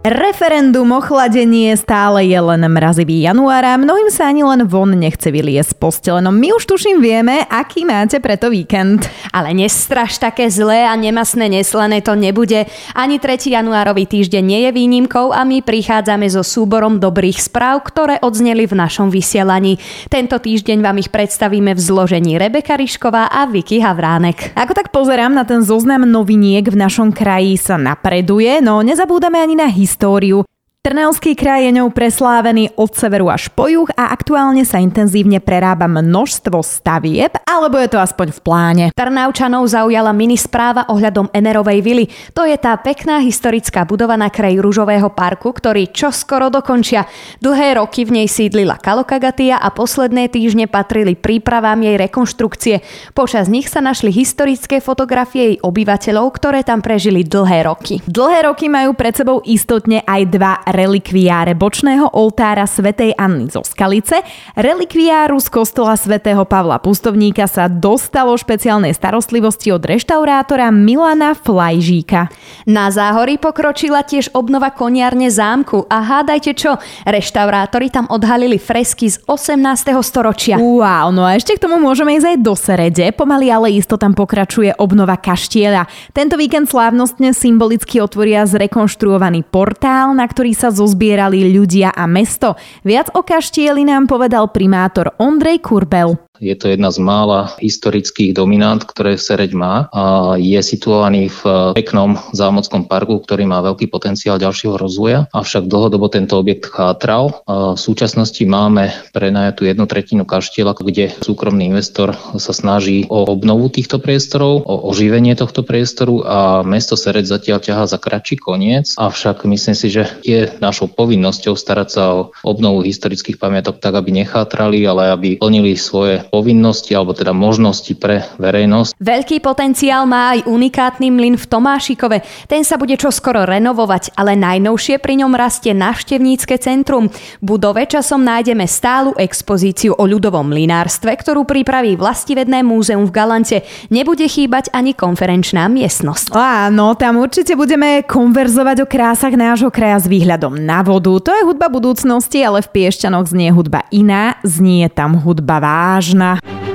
Referendum o chladenie stále je len mrazivý január a mnohým sa ani len von nechce vyliesť postelenom. My už tuším vieme, aký máte preto víkend. Ale nestraž také zlé a nemasné neslané to nebude. Ani 3. januárový týždeň nie je výnimkou a my prichádzame so súborom dobrých správ, ktoré odzneli v našom vysielaní. Tento týždeň vám ich predstavíme v zložení Rebeka Rišková a Vicky Havránek. Ako tak pozerám na ten zoznam noviniek v našom kraji sa napreduje, no nezabúdame ani na his históriu Trnavský kraj je ňou preslávený od severu až po juh a aktuálne sa intenzívne prerába množstvo stavieb, alebo je to aspoň v pláne. Trnavčanov zaujala mini správa ohľadom Enerovej vily. To je tá pekná historická budova na kraji Rúžového parku, ktorý čo skoro dokončia. Dlhé roky v nej sídlila Kalokagatia a posledné týždne patrili prípravám jej rekonštrukcie. Počas nich sa našli historické fotografie jej obyvateľov, ktoré tam prežili dlhé roky. Dlhé roky majú pred sebou istotne aj dva relikviáre bočného oltára svätej Anny zo Skalice. Relikviáru z kostola svätého Pavla Pustovníka sa dostalo špeciálnej starostlivosti od reštaurátora Milana Flajžíka. Na záhory pokročila tiež obnova koniarne zámku a hádajte čo, reštaurátori tam odhalili fresky z 18. storočia. Wow, no a ešte k tomu môžeme ísť aj do Serede. Pomaly ale isto tam pokračuje obnova kaštieľa. Tento víkend slávnostne symbolicky otvoria zrekonštruovaný portál, na ktorý sa zozbierali ľudia a mesto. Viac o kaštieli nám povedal primátor Ondrej Kurbel. Je to jedna z mála historických dominant, ktoré Sereď má a je situovaný v peknom zámockom parku, ktorý má veľký potenciál ďalšieho rozvoja, avšak dlhodobo tento objekt chátral. V súčasnosti máme prenajatú jednu tretinu kaštieľa, kde súkromný investor sa snaží o obnovu týchto priestorov, o oživenie tohto priestoru a mesto Sereď zatiaľ ťahá za kratší koniec, avšak myslím si, že je našou povinnosťou starať sa o obnovu historických pamiatok tak, aby nechátrali, ale aby plnili svoje povinnosti alebo teda možnosti pre verejnosť. Veľký potenciál má aj unikátny mlyn v Tomášikove. Ten sa bude čoskoro renovovať, ale najnovšie pri ňom rastie návštevnícke centrum. V budove časom nájdeme stálu expozíciu o ľudovom mlynárstve, ktorú pripraví vlastivedné múzeum v Galante. Nebude chýbať ani konferenčná miestnosť. Áno, tam určite budeme konverzovať o krásach nášho kraja s výhľadom na vodu. To je hudba budúcnosti, ale v Piešťanoch znie hudba iná, znie tam hudba vážna vážna.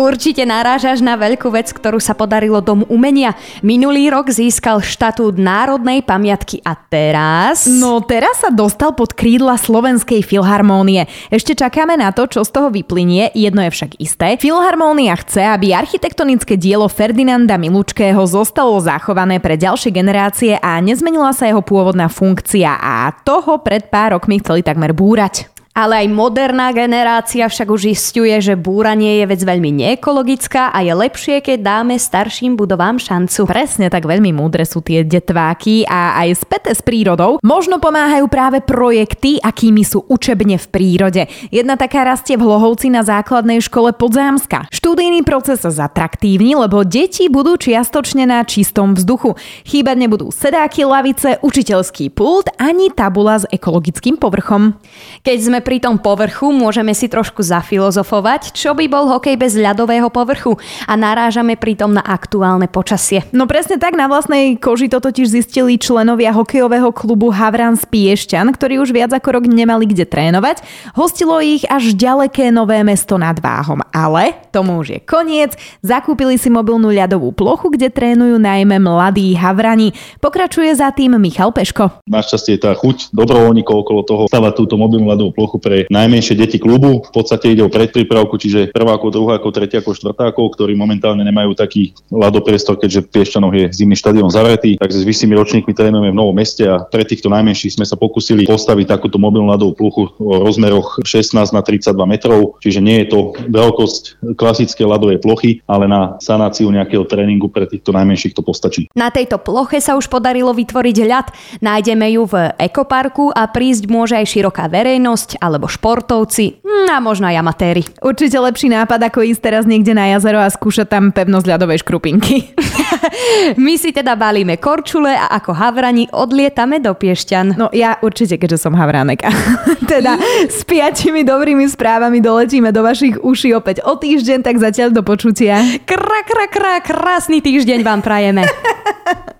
Určite narážaš na veľkú vec, ktorú sa podarilo Domu umenia. Minulý rok získal štatút národnej pamiatky a teraz... No teraz sa dostal pod krídla Slovenskej filharmónie. Ešte čakáme na to, čo z toho vyplynie, jedno je však isté. Filharmónia chce, aby architektonické dielo Ferdinanda Milučkého zostalo zachované pre ďalšie generácie a nezmenila sa jeho pôvodná funkcia a toho pred pár rokmi chceli takmer búrať. Ale aj moderná generácia však už istuje, že búranie je vec veľmi neekologická a je lepšie, keď dáme starším budovám šancu. Presne tak veľmi múdre sú tie detváky a aj späté s prírodou. Možno pomáhajú práve projekty, akými sú učebne v prírode. Jedna taká rastie v Hlohovci na základnej škole Podzámska. Študijný proces sa zatraktívni, lebo deti budú čiastočne na čistom vzduchu. Chýbať nebudú sedáky, lavice, učiteľský pult ani tabula s ekologickým povrchom. Keď sme pri tom povrchu, môžeme si trošku zafilozofovať, čo by bol hokej bez ľadového povrchu a narážame pritom na aktuálne počasie. No presne tak, na vlastnej koži to totiž zistili členovia hokejového klubu Havran z Piešťan, ktorí už viac ako rok nemali kde trénovať. Hostilo ich až ďaleké nové mesto nad Váhom, ale tomu už je koniec. Zakúpili si mobilnú ľadovú plochu, kde trénujú najmä mladí Havrani. Pokračuje za tým Michal Peško. Našťastie tá chuť dobrovoľníkov okolo toho stavať túto mobilnú ľadovú plochu plochu pre najmenšie deti klubu. V podstate ide o predprípravku, čiže prvákov, druhákov, tretiakov, štvrtákov, ktorí momentálne nemajú taký ľadopriestor, keďže v Piešťanoch je zimný štadión zavretý. Takže s vyššími ročníkmi trénujeme v novom meste a pre týchto najmenších sme sa pokúsili postaviť takúto mobilnú ľadovú plochu o rozmeroch 16 na 32 metrov, čiže nie je to veľkosť klasické ľadovej plochy, ale na sanáciu nejakého tréningu pre týchto najmenších to postačí. Na tejto ploche sa už podarilo vytvoriť ľad. Nájdeme ju v ekoparku a prísť môže aj široká verejnosť alebo športovci a možno aj amatéri. Určite lepší nápad, ako ísť teraz niekde na jazero a skúšať tam pevnosť ľadovej škrupinky. My si teda balíme korčule a ako havrani odlietame do Piešťan. No ja určite, keďže som havránek. teda s piatimi dobrými správami doletíme do vašich uší opäť o týždeň, tak zatiaľ do počutia. Kra, kra, kra, krásny týždeň vám prajeme.